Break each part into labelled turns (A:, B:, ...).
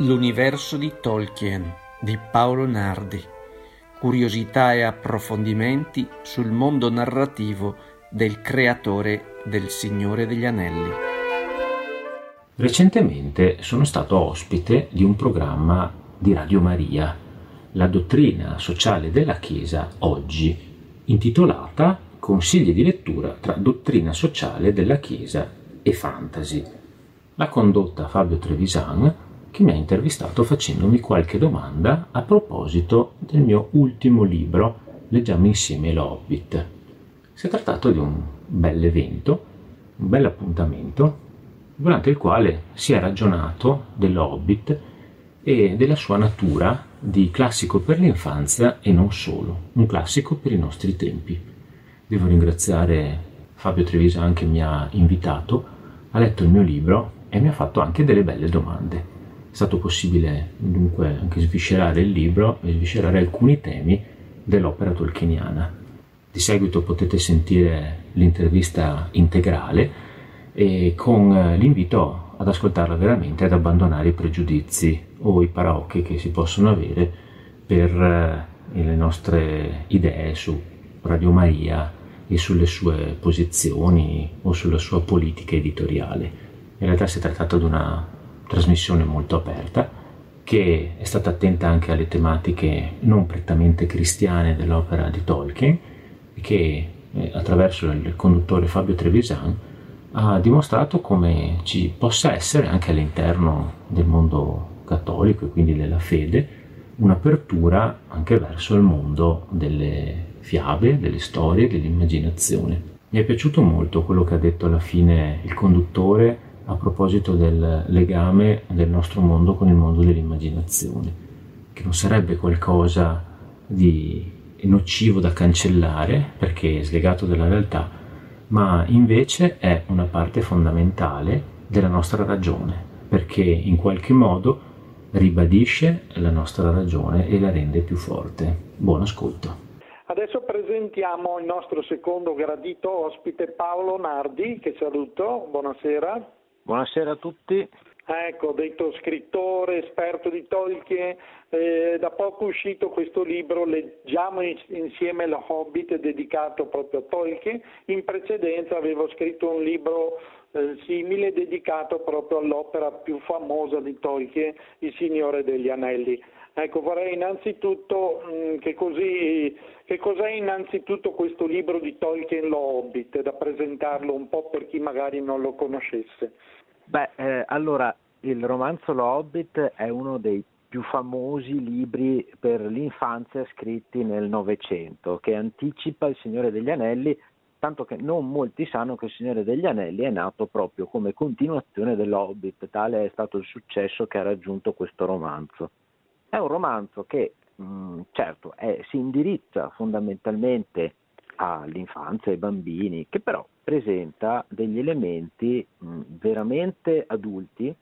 A: L'universo di Tolkien di Paolo Nardi. Curiosità e approfondimenti sul mondo narrativo del creatore del Signore degli Anelli.
B: Recentemente sono stato ospite di un programma di Radio Maria, La dottrina sociale della Chiesa oggi, intitolata Consigli di lettura tra dottrina sociale della Chiesa e fantasy. L'ha condotta Fabio Trevisan che mi ha intervistato facendomi qualche domanda a proposito del mio ultimo libro Leggiamo insieme l'Hobbit. Si è trattato di un bel evento, un bel appuntamento, durante il quale si è ragionato dell'Hobbit e della sua natura di classico per l'infanzia e non solo, un classico per i nostri tempi. Devo ringraziare Fabio Trevisan che mi ha invitato, ha letto il mio libro e mi ha fatto anche delle belle domande stato possibile dunque anche sviscerare il libro e sviscerare alcuni temi dell'opera tolkieniana. Di seguito potete sentire l'intervista integrale e con l'invito ad ascoltarla veramente ad abbandonare i pregiudizi o i paraocchi che si possono avere per eh, le nostre idee su Radio Maria e sulle sue posizioni o sulla sua politica editoriale. In realtà si è trattato di una trasmissione molto aperta che è stata attenta anche alle tematiche non prettamente cristiane dell'opera di Tolkien e che eh, attraverso il conduttore Fabio Trevisan ha dimostrato come ci possa essere anche all'interno del mondo cattolico e quindi della fede un'apertura anche verso il mondo delle fiabe, delle storie, dell'immaginazione. Mi è piaciuto molto quello che ha detto alla fine il conduttore a proposito del legame del nostro mondo con il mondo dell'immaginazione, che non sarebbe qualcosa di nocivo da cancellare perché è slegato dalla realtà, ma invece è una parte fondamentale della nostra ragione, perché in qualche modo ribadisce la nostra ragione e la rende più forte. Buon ascolto.
C: Adesso presentiamo il nostro secondo gradito ospite Paolo Nardi, che saluto, buonasera.
D: Buonasera a tutti.
C: Ecco, detto scrittore, esperto di Tolkien, eh, da poco è uscito questo libro Leggiamo insieme il Hobbit dedicato proprio a Tolkien, in precedenza avevo scritto un libro eh, simile dedicato proprio all'opera più famosa di Tolkien, Il Signore degli Anelli. Ecco, vorrei innanzitutto mh, mm, che, così, che cos'è innanzitutto questo libro di Tolkien, Lo Hobbit, da presentarlo un po' per chi magari non lo conoscesse.
D: Beh, eh, allora, il romanzo Lo Hobbit è uno dei più famosi libri per l'infanzia scritti nel Novecento, che anticipa Il Signore degli Anelli, tanto che non molti sanno che Il Signore degli Anelli è nato proprio come continuazione dell'Hobbit, tale è stato il successo che ha raggiunto questo romanzo. È un romanzo che, mh, mm, certo, è, si indirizza fondamentalmente all'infanzia, ai bambini, che però presenta degli elementi mh, veramente adulti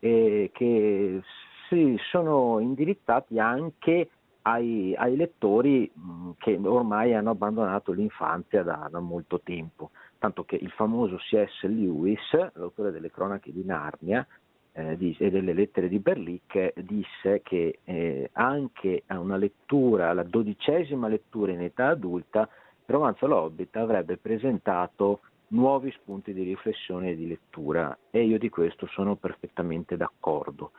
D: eh, che si sono indirizzati anche ai, ai lettori mh, che ormai hanno abbandonato l'infanzia da, da, molto tempo, tanto che il famoso C.S. Lewis, l'autore delle cronache di Narnia eh, e delle lettere di Berlic, disse che eh, anche a una lettura, la dodicesima lettura in età adulta, il romanzo L'Hobbit avrebbe presentato nuovi spunti di riflessione e di lettura e io di questo sono perfettamente d'accordo.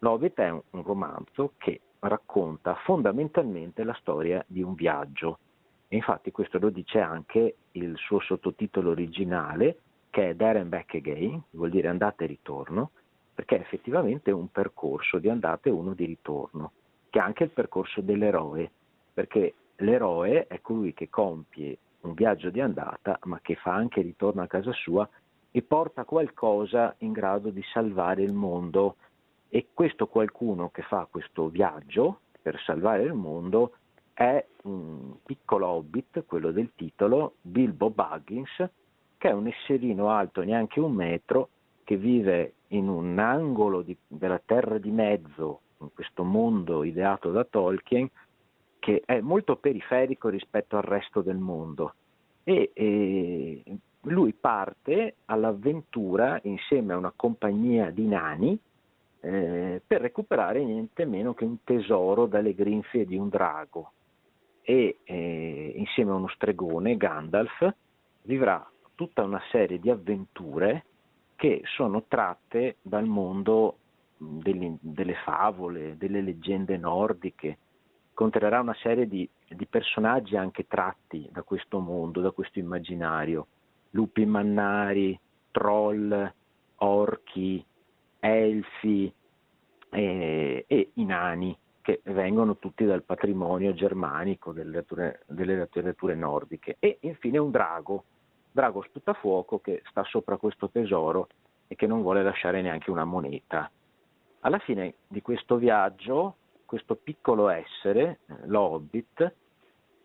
D: L'Hobbit è un, romanzo che racconta fondamentalmente la storia di un viaggio e infatti questo lo dice anche il suo sottotitolo originale che è There and Back Again, vuol dire andata e ritorno, perché è effettivamente un percorso di andata e uno di ritorno, che è anche il percorso dell'eroe, perché l'eroe è colui che compie un viaggio di andata, ma che fa anche ritorno a casa sua e porta qualcosa in grado di salvare il mondo. E questo qualcuno che fa questo viaggio per salvare il mondo è un piccolo hobbit, quello del titolo, Bilbo Buggins, che è un esserino alto neanche un metro, che vive in un angolo di, della terra di mezzo, in questo mondo ideato da Tolkien, che è molto periferico rispetto al resto del mondo. E, e lui parte all'avventura insieme a una compagnia di nani eh, per recuperare niente meno che un tesoro dalle grinfie di un drago e eh, insieme a uno stregone, Gandalf, vivrà tutta una serie di avventure che sono tratte dal mondo delle, delle favole, delle leggende nordiche, conterrà una serie di, di, personaggi anche tratti da questo mondo, da questo immaginario, lupi mannari, troll, orchi, elfi e, e i nani che vengono tutti dal patrimonio germanico delle letterature, nordiche. E infine un drago, drago sputafuoco che sta sopra questo tesoro e che non vuole lasciare neanche una moneta. Alla fine di questo viaggio, questo piccolo essere, l'Hobbit,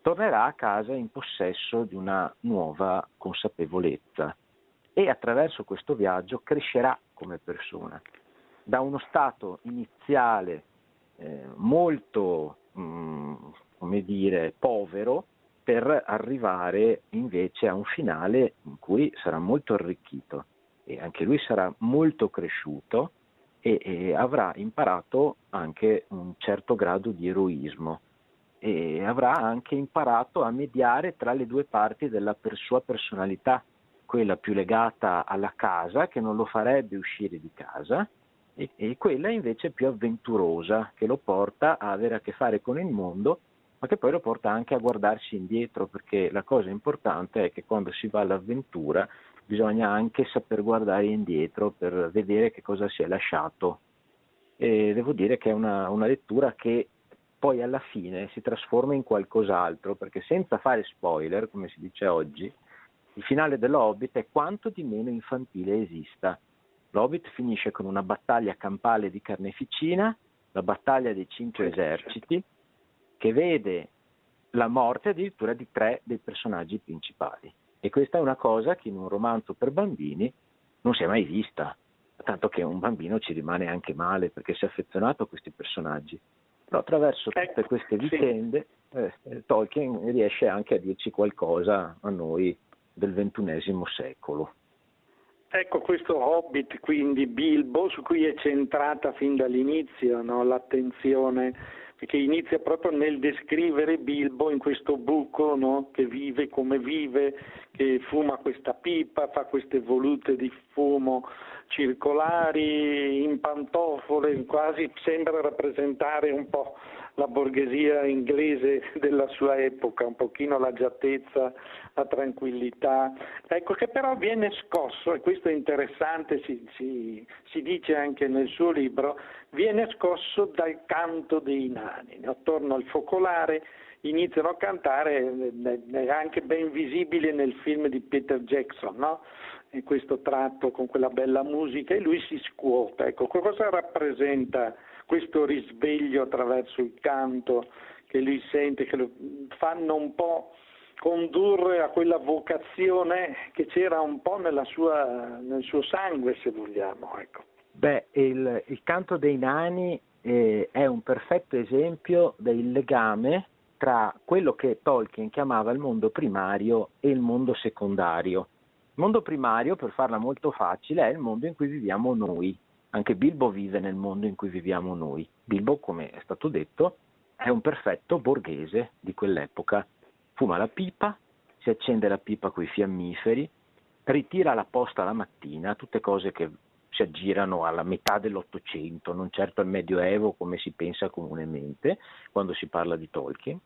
D: tornerà a casa in possesso di una nuova consapevolezza e attraverso questo viaggio crescerà come persona. Da uno stato iniziale eh, molto, mh, mm, come dire, povero per arrivare invece a un finale in cui sarà molto arricchito e anche lui sarà molto cresciuto e, e avrà imparato anche un certo grado di eroismo e avrà anche imparato a mediare tra le due parti della per sua personalità, quella più legata alla casa che non lo farebbe uscire di casa e, e quella invece più avventurosa che lo porta a avere a che fare con il mondo ma che poi lo porta anche a guardarsi indietro perché la cosa importante è che quando si va all'avventura bisogna anche saper guardare indietro per vedere che cosa si è lasciato. E devo dire che è una, una lettura che poi alla fine si trasforma in qualcos'altro perché senza fare spoiler come si dice oggi il finale dell'Hobbit è quanto di meno infantile esista. L'Hobbit finisce con una battaglia campale di carneficina, la battaglia dei cinque eserciti, che vede la morte addirittura di tre dei personaggi principali. E questa è una cosa che in un romanzo per bambini non si è mai vista, tanto che un bambino ci rimane anche male perché si è affezionato a questi personaggi. Però attraverso tutte ecco, queste vicende eh, Tolkien riesce anche a dirci qualcosa a noi del ventunesimo secolo.
C: Ecco questo Hobbit, quindi Bilbo, su cui è centrata fin dall'inizio no? l'attenzione, perché inizia proprio nel descrivere Bilbo in questo buco no? che vive come vive, che fuma questa pipa, fa queste volute di fumo circolari, in pantofole, quasi sembra rappresentare un po' la borghesia inglese della sua epoca, un pochino l'agiatezza, la tranquillità, ecco che però viene scosso, e questo è interessante, si, si, si dice anche nel suo libro, viene scosso dal canto dei nani, attorno al focolare iniziano a cantare, è anche ben visibile nel film di Peter Jackson, no? questo tratto con quella bella musica e lui si scuota. Ecco, cosa rappresenta questo risveglio attraverso il canto che lui sente, che lo fanno un po' condurre a quella vocazione che c'era un po' sua, nel suo sangue, se vogliamo. Ecco.
D: Beh, il, il, canto dei nani eh, è un perfetto esempio del legame tra quello che Tolkien chiamava il mondo primario e il mondo secondario. Il mondo primario, per farla molto facile, è il mondo in cui viviamo noi, anche Bilbo vive nel mondo in cui viviamo noi. Bilbo, come è stato detto, è un perfetto borghese di quell'epoca. Fuma la pipa, si accende la pipa coi fiammiferi, ritira la posta la mattina, tutte cose che si aggirano alla metà dell'Ottocento, non certo al Medioevo come si pensa comunemente quando si parla di Tolkien.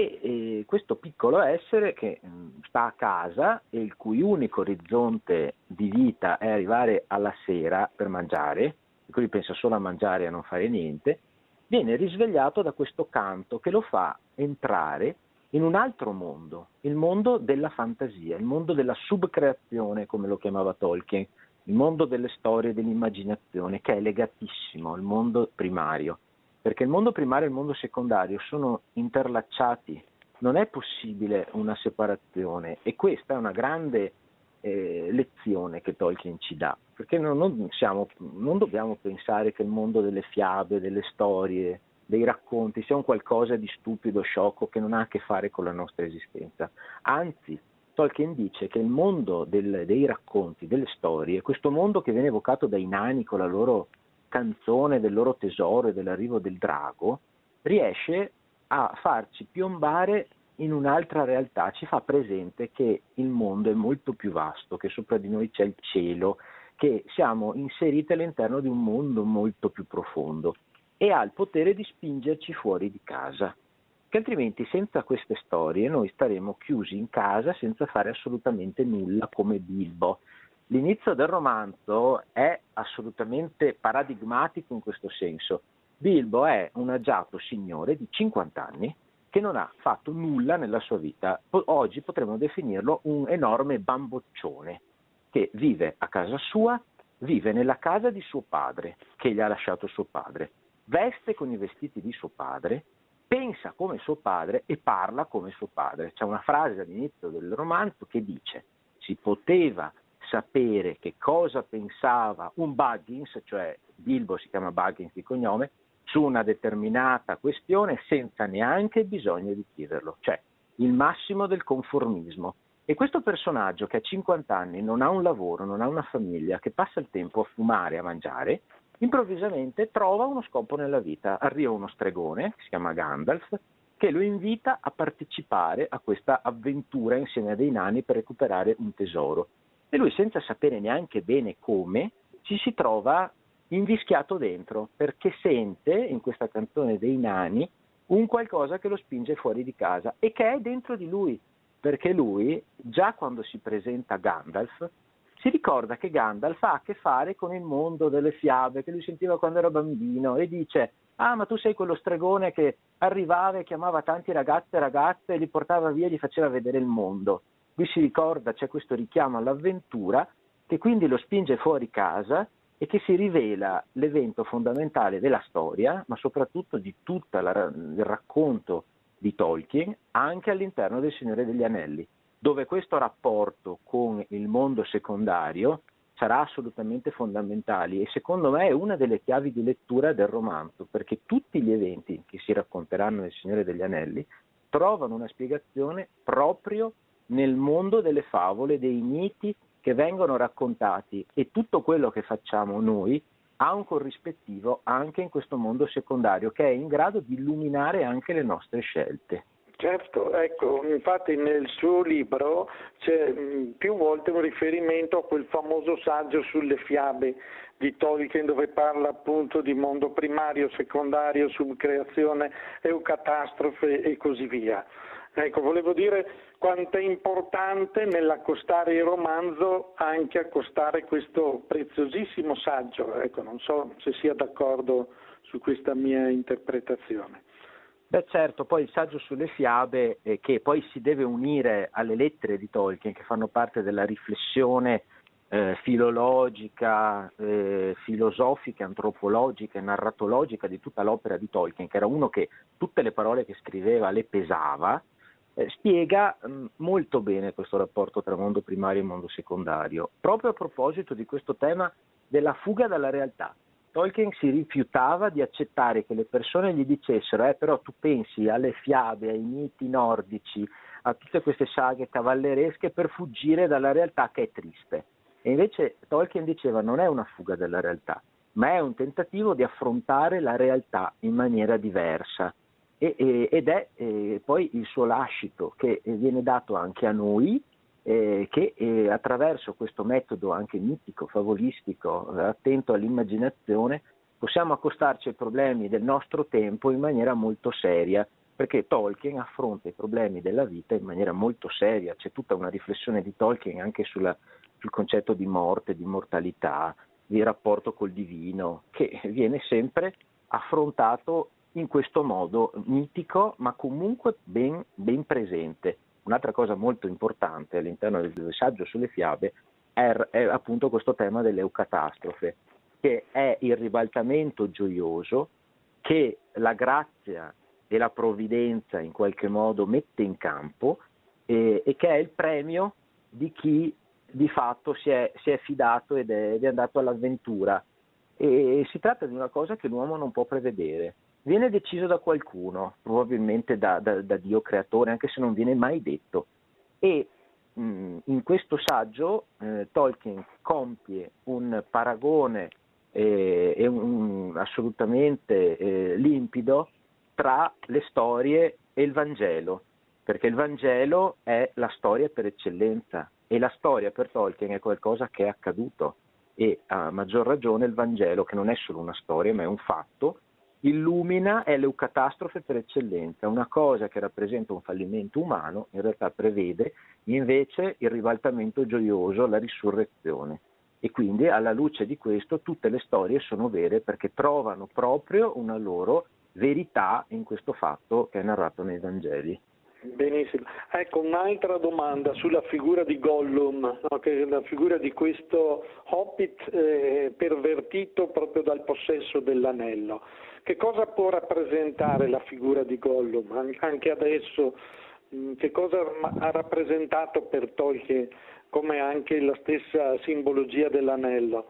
D: E, questo piccolo essere che mh, sta a casa e il cui unico orizzonte di vita è arrivare alla sera per mangiare, e quindi pensa solo a mangiare e a non fare niente, viene risvegliato da questo canto che lo fa entrare in un altro mondo, il mondo della fantasia, il mondo della subcreazione, come lo chiamava Tolkien, il mondo delle storie, dell'immaginazione, che è legatissimo al mondo primario, perché il mondo primario e il mondo secondario sono interlacciati, non è possibile una separazione. E questa è una grande eh, lezione che Tolkien ci dà, perché non, non, siamo, non dobbiamo pensare che il mondo delle fiabe, delle storie, dei racconti sia un qualcosa di stupido, sciocco, che non ha a che fare con la nostra esistenza. Anzi, Tolkien dice che il mondo del, dei racconti, delle storie, questo mondo che viene evocato dai nani con la loro canzone del loro tesoro e dell'arrivo del drago, riesce a farci piombare in un'altra realtà, ci fa presente che il mondo è molto più vasto, che sopra di noi c'è il cielo, che siamo inseriti all'interno di un mondo molto più profondo e ha il potere di spingerci fuori di casa che altrimenti senza queste storie noi staremo chiusi in casa senza fare assolutamente nulla come Bilbo. L'inizio del romanzo è assolutamente paradigmatico in questo senso. Bilbo è un agiato signore di 50 anni che non ha fatto nulla nella sua vita. Oggi potremmo definirlo un enorme bamboccione che vive a casa sua, vive nella casa di suo padre, che gli ha lasciato suo padre, veste con i vestiti di suo padre, pensa come suo padre e parla come suo padre. C'è una frase all'inizio del romanzo che dice si poteva sapere che cosa pensava un Buggins, cioè Bilbo si chiama Buggins di cognome, su una determinata questione senza neanche bisogno di chiederlo, cioè il massimo del conformismo. E questo personaggio che a 50 anni non ha un lavoro, non ha una famiglia, che passa il tempo a fumare, a mangiare, improvvisamente trova uno scopo nella vita. Arriva uno stregone, si chiama Gandalf, che lo invita a partecipare a questa avventura insieme a dei nani per recuperare un tesoro. E lui, senza sapere neanche bene come, ci si trova invischiato dentro, perché sente in questa canzone dei nani un qualcosa che lo spinge fuori di casa e che è dentro di lui, perché lui, già quando si presenta Gandalf, si ricorda che Gandalf ha a che fare con il mondo delle fiabe che lui sentiva quando era bambino e dice ah ma tu sei quello stregone che arrivava e chiamava tanti ragazzi e ragazze e li portava via e gli faceva vedere il mondo. Qui si ricorda, c'è questo richiamo all'avventura che quindi lo spinge fuori casa e che si rivela l'evento fondamentale della storia, ma soprattutto di tutto il racconto di Tolkien, anche all'interno del Signore degli Anelli dove questo rapporto con il mondo secondario sarà assolutamente fondamentale e secondo me è una delle chiavi di lettura del romanzo, perché tutti gli eventi che si racconteranno nel Signore degli Anelli trovano una spiegazione proprio nel mondo delle favole, dei miti che vengono raccontati e tutto quello che facciamo noi ha un corrispettivo anche in questo mondo secondario che è in grado di illuminare anche le nostre scelte.
C: Certo, ecco, infatti nel suo libro c'è più volte un riferimento a quel famoso saggio sulle fiabe di Tolkien dove parla appunto di mondo primario, secondario, subcreazione, eucatastrofe e così via. Ecco, volevo dire quanto è importante nell'accostare il romanzo anche accostare questo preziosissimo saggio. Ecco, non so se sia d'accordo su questa mia interpretazione.
D: Beh certo, poi il saggio sulle fiabe eh, che poi si deve unire alle lettere di Tolkien che fanno parte della riflessione eh, filologica, eh, filosofica, antropologica e narratologica di tutta l'opera di Tolkien, che era uno che tutte le parole che scriveva le pesava, spiega mh, mm, molto bene questo rapporto tra mondo primario e mondo secondario, proprio a proposito di questo tema della fuga dalla realtà. Tolkien si rifiutava di accettare che le persone gli dicessero, eh, però tu pensi alle fiabe, ai miti nordici, a tutte queste saghe cavalleresche per fuggire dalla realtà che è triste. E invece Tolkien diceva non è una fuga dalla realtà, ma è un tentativo di affrontare la realtà in maniera diversa. E, e, ed è e, poi il suo lascito che viene dato anche a noi eh, che eh, attraverso questo metodo anche mitico, favolistico, attento all'immaginazione, possiamo accostarci ai problemi del nostro tempo in maniera molto seria, perché Tolkien affronta i problemi della vita in maniera molto seria, c'è tutta una riflessione di Tolkien anche sulla, sul concetto di morte, di mortalità, di rapporto col divino, che viene sempre affrontato in questo modo mitico, ma comunque ben, ben presente. Un'altra cosa molto importante all'interno del saggio sulle fiabe è, è appunto questo tema dell'eucatastrofe, che è il ribaltamento gioioso che la grazia e la provvidenza in qualche modo mette in campo e, e che è il premio di chi di fatto si è, si è fidato ed è, ed è andato all'avventura. E si tratta di una cosa che l'uomo non può prevedere viene deciso da qualcuno, probabilmente da, da, da Dio creatore, anche se non viene mai detto. E mh, mm, in questo saggio eh, Tolkien compie un paragone eh, e un, assolutamente eh, limpido tra le storie e il Vangelo, perché il Vangelo è la storia per eccellenza e la storia per Tolkien è qualcosa che è accaduto e a maggior ragione il Vangelo, che non è solo una storia ma è un fatto, illumina è l'eucatastrofe per eccellenza, una cosa che rappresenta un fallimento umano, in realtà prevede invece il ribaltamento gioioso, la risurrezione. E quindi alla luce di questo tutte le storie sono vere perché trovano proprio una loro verità in questo fatto che è narrato nei Vangeli.
C: Benissimo. Ecco, un'altra domanda sulla figura di Gollum, no? che è la figura di questo hobbit eh, pervertito proprio dal possesso dell'anello. Che cosa può rappresentare la figura di Gollum anche adesso? Mm, che cosa ha rappresentato per Tolkien come anche la stessa simbologia dell'anello?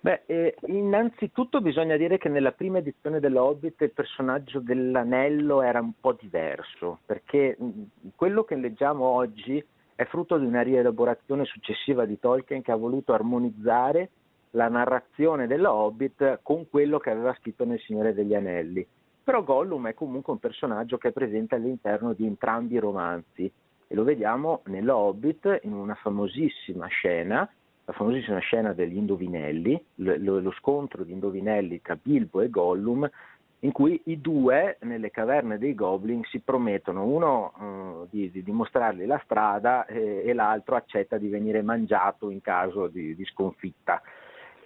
D: Beh, eh, innanzitutto bisogna dire che nella prima edizione dell'Hobbit il personaggio dell'anello era un po' diverso, perché mh, quello che leggiamo oggi è frutto di una rielaborazione successiva di Tolkien che ha voluto armonizzare la narrazione dell'Hobbit con quello che aveva scritto nel Signore degli Anelli. Però Gollum è comunque un personaggio che è presente all'interno di entrambi i romanzi e lo vediamo nell'Hobbit in una famosissima scena la famosissima scena degli indovinelli, lo, lo scontro di indovinelli tra Bilbo e Gollum, in cui i due nelle caverne dei Goblin si promettono, uno uh, di, di, dimostrargli la strada eh, e l'altro accetta di venire mangiato in caso di, di sconfitta.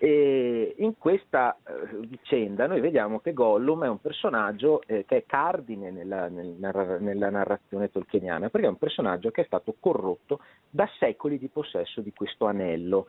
D: E in questa eh, vicenda noi vediamo che Gollum è un personaggio eh, che è cardine nella, nella, nella, narrazione tolkieniana, perché è un personaggio che è stato corrotto da secoli di possesso di questo anello.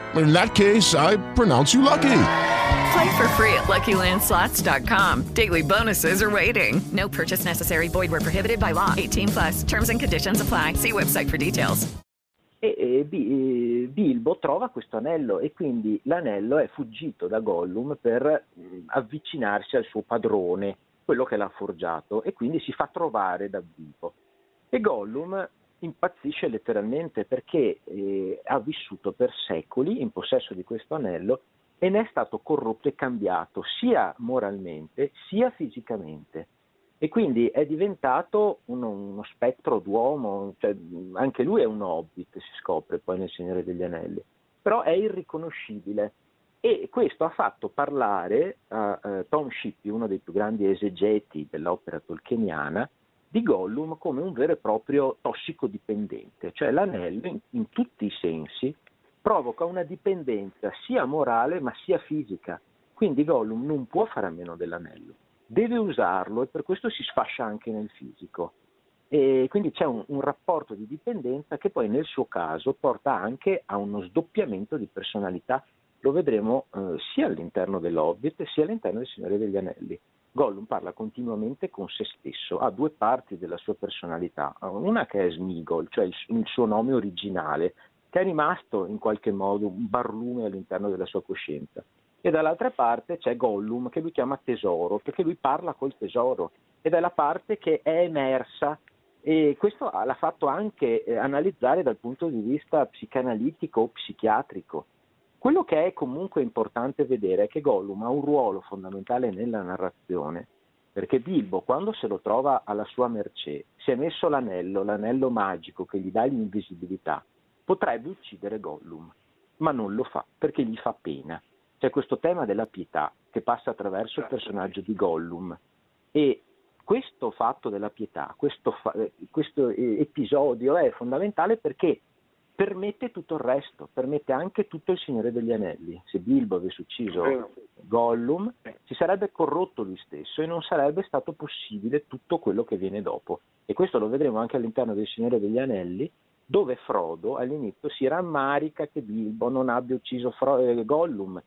E: In that case, I pronounce you lucky.
F: Play for free at LuckyLandSlots.com. Daily bonuses are waiting. No purchase necessary. Void were prohibited by law. 18 plus. Terms and conditions apply. See website for details.
D: E, e, Bilbo trova questo anello e quindi l'anello è fuggito da Gollum per mh, avvicinarsi al suo padrone, quello che l'ha forgiato, e quindi si fa trovare da Bilbo. E Gollum impazzisce letteralmente perché eh, ha vissuto per secoli in possesso di questo anello e ne è stato corrotto e cambiato sia moralmente sia fisicamente. E quindi è diventato uno, uno spettro d'uomo, cioè, anche lui è un hobbit, si scopre poi nel Signore degli Anelli, però è irriconoscibile. E questo ha fatto parlare a uh, uh, Tom Shippey, uno dei più grandi esegeti dell'opera tolkieniana, di Gollum come un vero e proprio tossicodipendente, cioè l'anello in, in tutti i sensi provoca una dipendenza sia morale ma sia fisica. Quindi Gollum non può fare a meno dell'anello, deve usarlo e per questo si sfascia anche nel fisico. E quindi c'è un, un, rapporto di dipendenza che poi nel suo caso porta anche a uno sdoppiamento di personalità. Lo vedremo eh, sia all'interno dell'Hobbit sia all'interno del Signore degli Anelli. Gollum parla continuamente con se stesso, ha due parti della sua personalità, una che è Smigol, cioè il, suo nome originale, che è rimasto in qualche modo un barlume all'interno della sua coscienza. E dall'altra parte c'è Gollum che lui chiama tesoro, perché lui parla col tesoro ed è la parte che è emersa e questo l'ha fatto anche eh, analizzare dal punto di vista psicanalitico o psichiatrico. Quello che è comunque importante vedere è che Gollum ha un ruolo fondamentale nella narrazione, perché Bilbo, quando se lo trova alla sua mercé, si è messo l'anello, l'anello magico che gli dà l'invisibilità, potrebbe uccidere Gollum, ma non lo fa perché gli fa pena. C'è questo tema della pietà che passa attraverso il personaggio di Gollum e questo fatto della pietà, questo, fa- questo episodio è fondamentale perché permette tutto il resto, permette anche tutto il Signore degli Anelli. Se Bilbo avesse ucciso Gollum, si sarebbe corrotto lui stesso e non sarebbe stato possibile tutto quello che viene dopo. E questo lo vedremo anche all'interno del Signore degli Anelli, dove Frodo all'inizio si rammarica che Bilbo non abbia ucciso Fro- eh, Gollum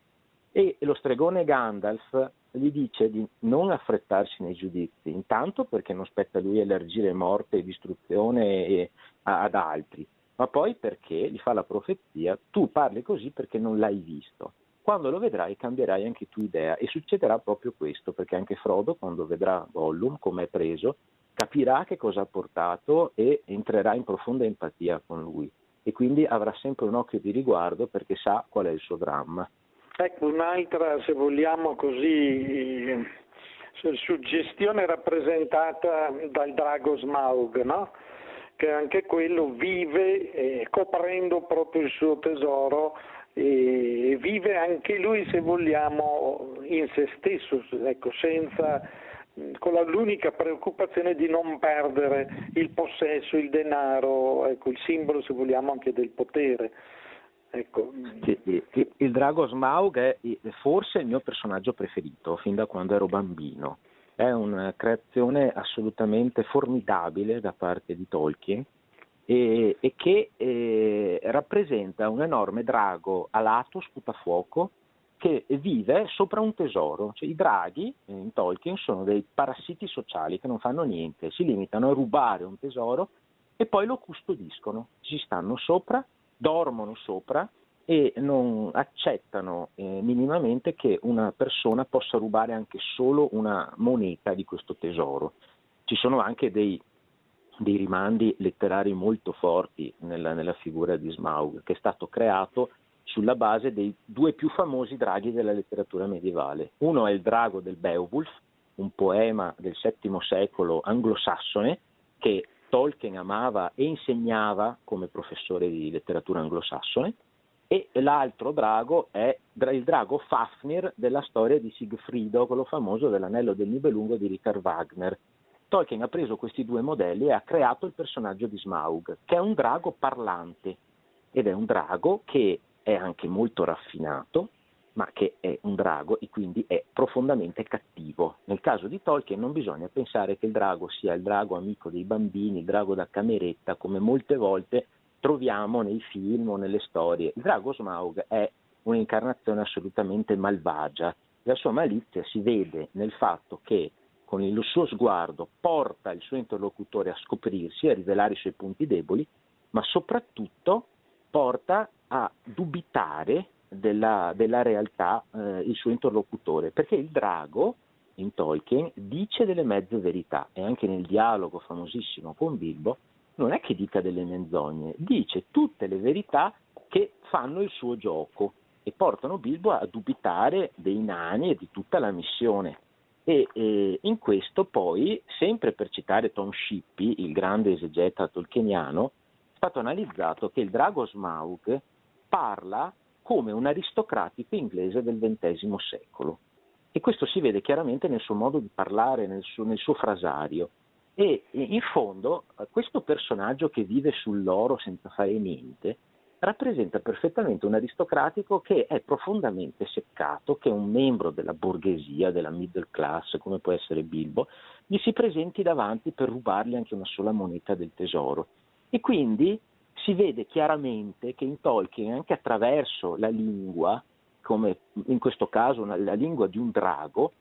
D: e lo stregone Gandalf gli dice di non affrettarsi nei giudizi, intanto perché non spetta a lui elargire morte e distruzione ad altri, ma poi perché gli fa la profezia, tu parli così perché non l'hai visto. Quando lo vedrai cambierai anche tu idea e succederà proprio questo, perché anche Frodo quando vedrà Gollum come è preso, capirà che cosa ha portato e entrerà in profonda empatia con lui e quindi avrà sempre un occhio di riguardo perché sa qual è il suo dramma.
C: Ecco, un'altra, se vogliamo così, suggestione rappresentata dal drago Smaug, no? Che anche quello vive eh, coprendo proprio il suo tesoro e vive anche lui, se vogliamo, in se stesso, ecco, senza, con la, l'unica preoccupazione di non perdere il possesso, il denaro, ecco, il simbolo, se vogliamo, anche del potere. Ecco.
D: Il drago Smaug è forse il mio personaggio preferito fin da quando ero bambino è una creazione assolutamente formidabile da parte di Tolkien e, e che eh, rappresenta un enorme drago alato, sputafuoco, che vive sopra un tesoro. Cioè, I draghi in Tolkien sono dei parassiti sociali che non fanno niente, si limitano a rubare un tesoro e poi lo custodiscono, ci stanno sopra, dormono sopra e non accettano eh, minimamente che una persona possa rubare anche solo una moneta di questo tesoro. Ci sono anche dei, dei rimandi letterari molto forti nella, nella, figura di Smaug, che è stato creato sulla base dei due più famosi draghi della letteratura medievale. Uno è il drago del Beowulf, un poema del VII secolo anglosassone che Tolkien amava e insegnava come professore di letteratura anglosassone, e l'altro drago è il drago Fafnir della storia di Sigfrido, quello famoso dell'anello del Nibelungo di Richard Wagner. Tolkien ha preso questi due modelli e ha creato il personaggio di Smaug, che è un drago parlante ed è un drago che è anche molto raffinato, ma che è un drago e quindi è profondamente cattivo. Nel caso di Tolkien non bisogna pensare che il drago sia il drago amico dei bambini, il drago da cameretta, come molte volte troviamo nei film o nelle storie. Il drago Smaug è un'incarnazione assolutamente malvagia. La sua malizia si vede nel fatto che con il suo sguardo porta il suo interlocutore a scoprirsi, a rivelare i suoi punti deboli, ma soprattutto porta a dubitare della, della realtà eh, il suo interlocutore, perché il drago in Tolkien dice delle mezze verità e anche nel dialogo famosissimo con Bilbo non è che dica delle menzogne, dice tutte le verità che fanno il suo gioco e portano Bilbo a dubitare dei nani e di tutta la missione. E eh, in questo poi, sempre per citare Tom Shippey, il grande esegeta tolkieniano, è stato analizzato che il drago Smaug parla come un aristocratico inglese del XX secolo. E questo si vede chiaramente nel suo modo di parlare, nel suo, nel suo frasario. E in fondo questo personaggio che vive sull'oro senza fare niente rappresenta perfettamente un aristocratico che è profondamente seccato, che un membro della borghesia, della middle class, come può essere Bilbo, gli si presenti davanti per rubargli anche una sola moneta del tesoro. E quindi si vede chiaramente che in Tolkien, anche attraverso la lingua, come in questo caso la lingua di un drago,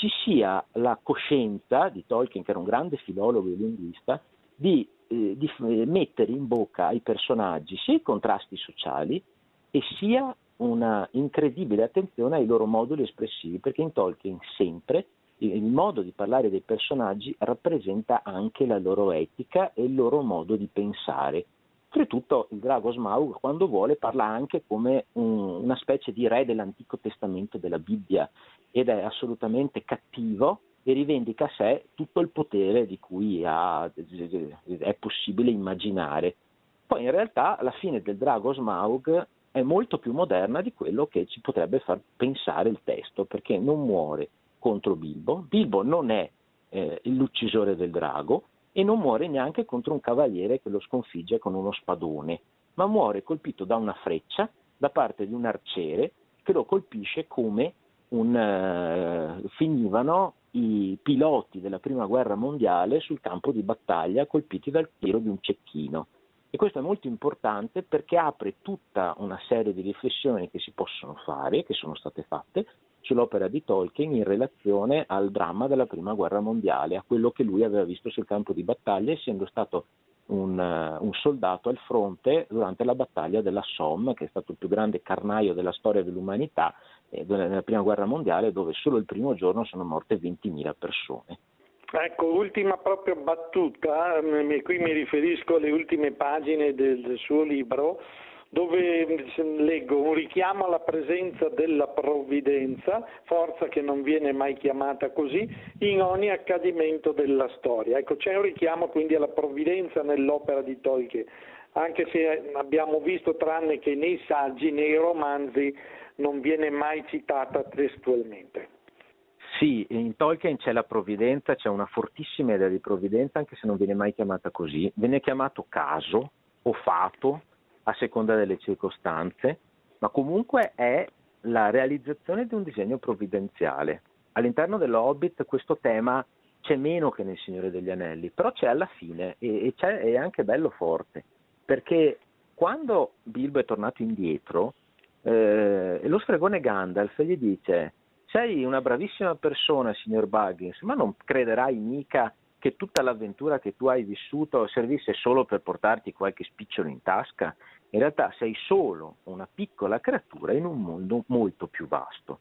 D: ci sia la coscienza di Tolkien, che era un grande filologo e linguista, di, eh, di mettere in bocca ai personaggi sia i contrasti sociali e sia una incredibile attenzione ai loro moduli espressivi, perché in Tolkien sempre il modo di parlare dei personaggi rappresenta anche la loro etica e il loro modo di pensare. Oltretutto il drago Smaug quando vuole parla anche come un, una specie di re dell'Antico Testamento della Bibbia ed è assolutamente cattivo e rivendica a sé tutto il potere di cui ha, è possibile immaginare. Poi in realtà la fine del drago Smaug è molto più moderna di quello che ci potrebbe far pensare il testo, perché non muore contro Bilbo, Bilbo non è eh, l'uccisore del drago e non muore neanche contro un cavaliere che lo sconfigge con uno spadone, ma muore colpito da una freccia da parte di un arciere che lo colpisce come un, uh, finivano i piloti della prima guerra mondiale sul campo di battaglia colpiti dal tiro di un cecchino. E questo è molto importante perché apre tutta una serie di riflessioni che si possono fare, che sono state fatte, sull'opera di Tolkien in relazione al dramma della prima guerra mondiale, a quello che lui aveva visto sul campo di battaglia, essendo stato un, uh, un, soldato al fronte durante la battaglia della Somme, che è stato il più grande carnaio della storia dell'umanità eh, nella prima guerra mondiale, dove solo il primo giorno sono morte 20.000 persone.
C: Ecco, ultima proprio battuta, eh, qui mi riferisco alle ultime pagine del suo libro, dove leggo un richiamo alla presenza della provvidenza, forza che non viene mai chiamata così, in ogni accadimento della storia. Ecco, c'è un richiamo quindi alla provvidenza nell'opera di Tolkien, anche se abbiamo visto, tranne che nei saggi, nei romanzi, non viene mai citata testualmente.
D: Sì, in Tolkien c'è la provvidenza, c'è una fortissima idea di provvidenza, anche se non viene mai chiamata così. Viene chiamato caso o fato, a seconda delle circostanze, ma comunque è la realizzazione di un disegno provvidenziale. All'interno dell'Hobbit questo tema c'è meno che nel Signore degli Anelli, però c'è alla fine e, e è anche bello forte, perché quando Bilbo è tornato indietro, eh, lo stregone Gandalf gli dice sei una bravissima persona, signor Buggins, ma non crederai mica che tutta l'avventura che tu hai vissuto servisse solo per portarti qualche spicciolo in tasca? In realtà sei solo una piccola creatura in un mondo molto più vasto.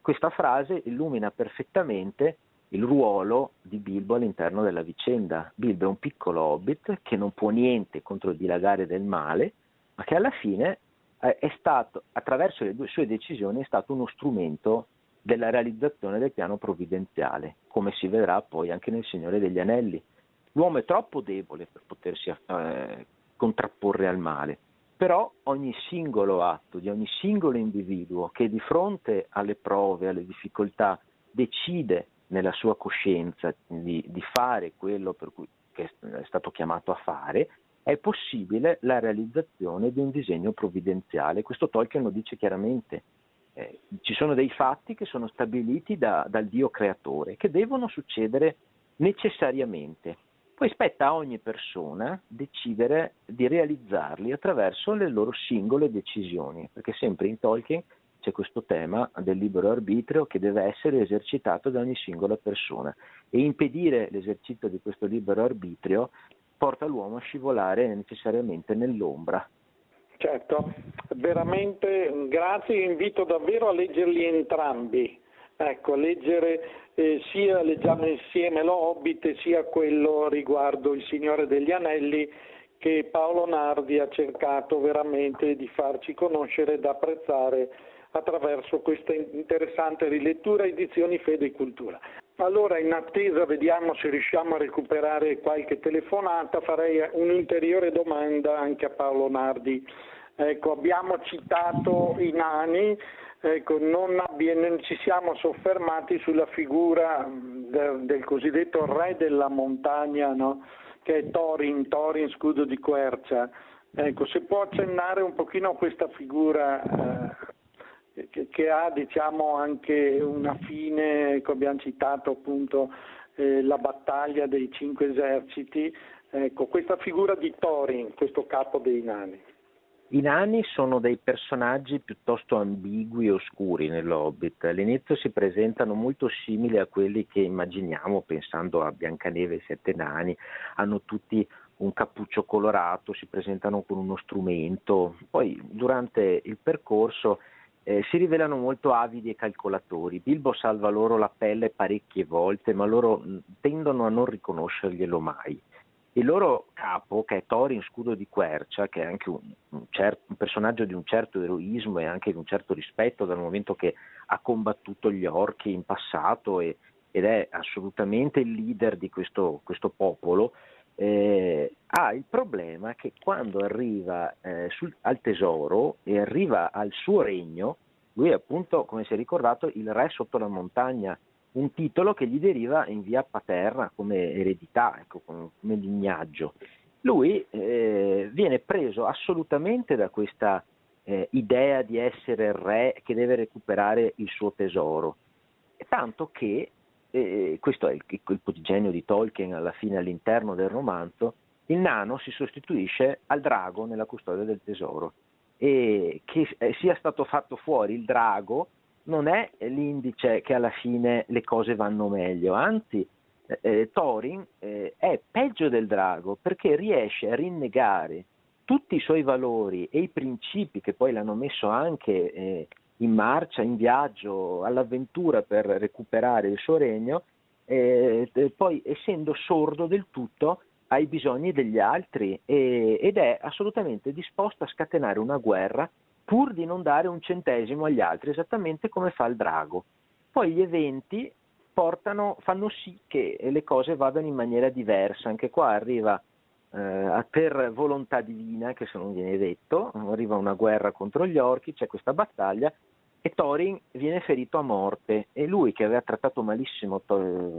D: Questa frase illumina perfettamente il ruolo di Bilbo all'interno della vicenda. Bilbo è un piccolo hobbit che non può niente contro il dilagare del male, ma che alla fine è stato, attraverso le sue decisioni, è stato uno strumento della realizzazione del piano provvidenziale, come si vedrà poi anche nel Signore degli Anelli. L'uomo è troppo debole per potersi eh, contrapporre al male, però ogni singolo atto di ogni singolo individuo che di fronte alle prove, alle difficoltà, decide nella sua coscienza di, di fare quello per cui è stato chiamato a fare, è possibile la realizzazione di un disegno provvidenziale. Questo Tolkien lo dice chiaramente eh, ci sono dei fatti che sono stabiliti da, dal Dio creatore, che devono succedere necessariamente. Poi spetta a ogni persona decidere di realizzarli attraverso le loro singole decisioni, perché sempre in Tolkien c'è questo tema del libero arbitrio che deve essere esercitato da ogni singola persona e impedire l'esercizio di questo libero arbitrio porta l'uomo a scivolare necessariamente nell'ombra
C: Certo, veramente grazie, invito davvero a leggerli entrambi. Ecco, a leggere eh, sia leggiamo insieme lo Hobbit sia quello riguardo il Signore degli Anelli che Paolo Nardi ha cercato veramente di farci conoscere ed apprezzare attraverso questa interessante rilettura edizioni Fede e Cultura. Allora in attesa vediamo se riusciamo a recuperare qualche telefonata, farei un'ulteriore domanda anche a Paolo Nardi. Ecco, abbiamo citato i nani, ecco, non, abbiamo, non, ci siamo soffermati sulla figura del, del cosiddetto re della montagna, no? che è Thorin, Thorin scudo di quercia. Ecco, se può accennare un pochino a questa figura eh, che, ha diciamo anche una fine, ecco, abbiamo citato appunto eh, la battaglia dei cinque eserciti, ecco, questa figura di Thorin, questo capo dei nani.
D: I nani sono dei personaggi piuttosto ambigui e oscuri nell'Hobbit. All'inizio si presentano molto simili a quelli che immaginiamo pensando a Biancaneve e i Sette Nani. Hanno tutti un cappuccio colorato, si presentano con uno strumento. Poi durante il percorso eh, si rivelano molto avidi e calcolatori. Bilbo salva loro la pelle parecchie volte, ma loro tendono a non riconoscerglielo mai. Il loro capo, che è Thorin Scudo di Quercia, che è anche un, un, cer- un, personaggio di un certo eroismo e anche di un certo rispetto dal momento che ha combattuto gli orchi in passato e, ed è assolutamente il leader di questo, questo popolo, eh, ha il problema che quando arriva eh, sul, al tesoro e arriva al suo regno, lui è appunto, come si è ricordato, il re sotto la montagna un titolo che gli deriva in via paterna come eredità, ecco, come, lignaggio. Lui eh, viene preso assolutamente da questa eh, idea di essere re che deve recuperare il suo tesoro, tanto che, eh, questo è il, il prodigenio di Tolkien alla fine all'interno del romanzo, il nano si sostituisce al drago nella custodia del tesoro. E che eh, sia stato fatto fuori il drago non è l'indice che alla fine le cose vanno meglio, anzi eh, eh, Thorin eh, è peggio del drago perché riesce a rinnegare tutti i suoi valori e i principi che poi l'hanno messo anche eh, in marcia, in viaggio, all'avventura per recuperare il suo regno, eh, poi essendo sordo del tutto ai bisogni degli altri e, ed è assolutamente disposto a scatenare una guerra pur di non dare un centesimo agli altri, esattamente come fa il drago. Poi gli eventi portano, fanno sì che le cose vadano in maniera diversa, anche qua arriva eh, per volontà divina, che se non viene detto, arriva una guerra contro gli orchi, c'è questa battaglia e Thorin viene ferito a morte. E lui che aveva trattato malissimo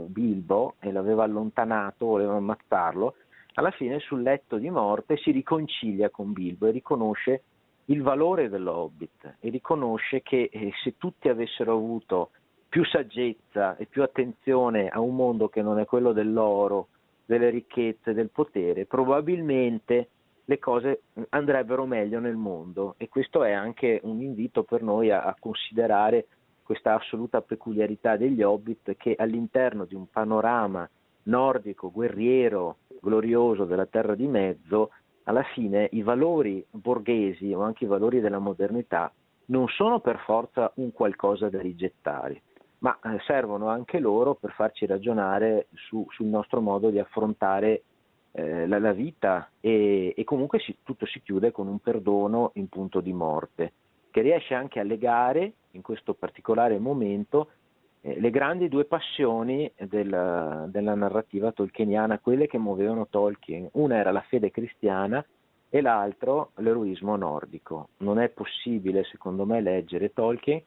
D: Bilbo e l'aveva allontanato, voleva ammazzarlo, alla fine sul letto di morte si riconcilia con Bilbo e riconosce il valore dell'Hobbit e riconosce che eh, se tutti avessero avuto più saggezza e più attenzione a un mondo che non è quello dell'oro, delle ricchezze, del potere, probabilmente le cose andrebbero meglio nel mondo. E questo è anche un invito per noi a, a considerare questa assoluta peculiarità degli Hobbit che all'interno di un panorama nordico, guerriero, glorioso della Terra di Mezzo alla fine i valori borghesi o anche i valori della modernità non sono per forza un qualcosa da rigettare, ma eh, servono anche loro per farci ragionare su, sul nostro modo di affrontare eh, la, la, vita e, e comunque si, tutto si chiude con un perdono in punto di morte, che riesce anche a legare in questo particolare momento eh, le grandi due passioni della, della, narrativa tolkieniana, quelle che muovevano Tolkien. Una era la fede cristiana e l'altro l'eroismo nordico. Non è possibile, secondo me, leggere Tolkien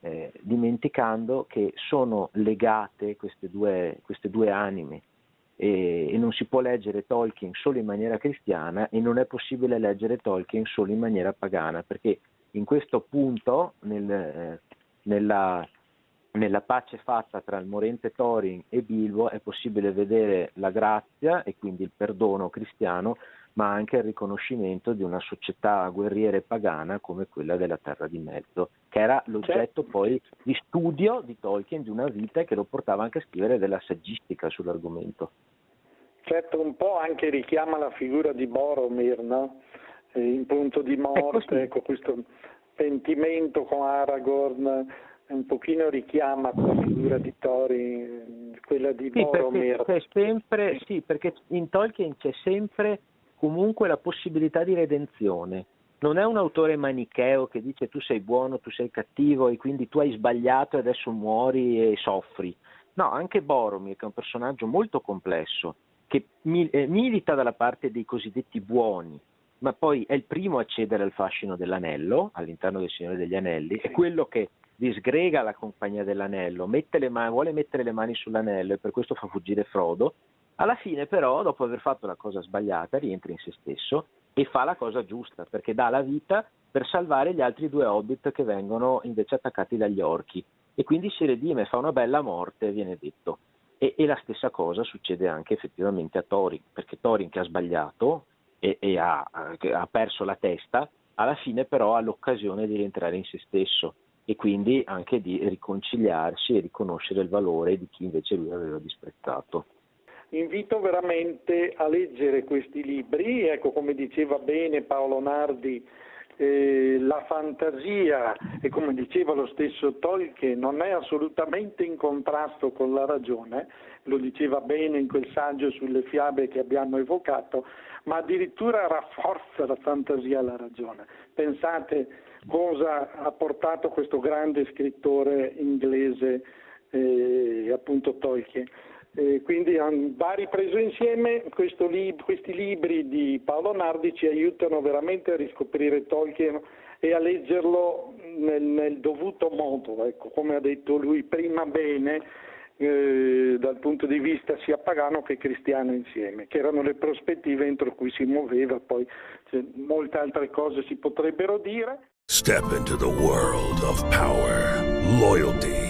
D: eh, dimenticando che sono legate queste due, queste due anime. E, e, non si può leggere Tolkien solo in maniera cristiana e non è possibile leggere Tolkien solo in maniera pagana, perché in questo punto, nel, eh, nella nella pace fatta tra il morente Thorin e Bilbo è possibile vedere la grazia e quindi il perdono cristiano, ma anche il riconoscimento di una società guerriera e pagana come quella della Terra di Mezzo, che era l'oggetto certo. poi di studio di Tolkien di una vita che lo portava anche a scrivere della saggistica sull'argomento.
C: Certo, un po' anche richiama la figura di Boromir, no? in punto di morte, ecco questo pentimento con Aragorn un pochino richiama la figura di Tori, quella di
D: sì,
C: Boromir.
D: Perché sempre, sì, perché in Tolkien c'è sempre comunque la possibilità di redenzione. Non è un autore manicheo che dice tu sei buono, tu sei cattivo e quindi tu hai sbagliato e adesso muori e soffri. No, anche Boromir, che è un personaggio molto complesso, che eh, milita dalla parte dei cosiddetti buoni, ma poi è il primo a cedere al fascino dell'anello all'interno del Signore degli Anelli, è quello che disgrega la compagnia dell'anello, mani, vuole mettere le mani sull'anello e per questo fa fuggire Frodo. Alla fine però, dopo aver fatto la cosa sbagliata, rientra in se stesso e fa la cosa giusta perché dà la vita per salvare gli altri due hobbit che vengono invece attaccati dagli orchi e quindi si redime, fa una bella morte, viene detto. E, e la stessa cosa succede anche effettivamente a Thorin, perché Thorin che ha sbagliato e, e ha, ha perso la testa, alla fine però ha l'occasione di rientrare in se stesso e quindi anche di riconciliarsi e riconoscere il valore di chi invece lui aveva disprezzato.
C: Invito veramente a leggere questi libri, ecco come diceva bene Paolo Nardi, eh, la fantasia e come diceva lo stesso Tolkien non è assolutamente in contrasto con la ragione, lo diceva bene in quel saggio sulle fiabe che abbiamo evocato, ma addirittura rafforza la fantasia e la ragione. Pensate cosa ha portato questo grande scrittore inglese, eh, appunto Tolkien. Eh, quindi va ripreso insieme lib- questi libri di Paolo Nardi ci aiutano veramente a riscoprire Tolkien e a leggerlo nel, nel dovuto modo, ecco, come ha detto lui prima bene eh, dal punto di vista sia pagano che cristiano insieme, che erano le prospettive entro cui si muoveva, poi cioè, molte altre cose si potrebbero dire.
G: Step into the world of power, loyalty